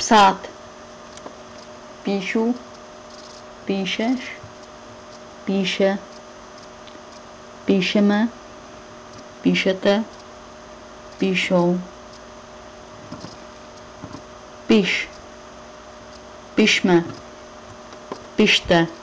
psát. Píšu, píšeš, píše, píšeme, píšete, píšou. Píš, Pišme. Pište.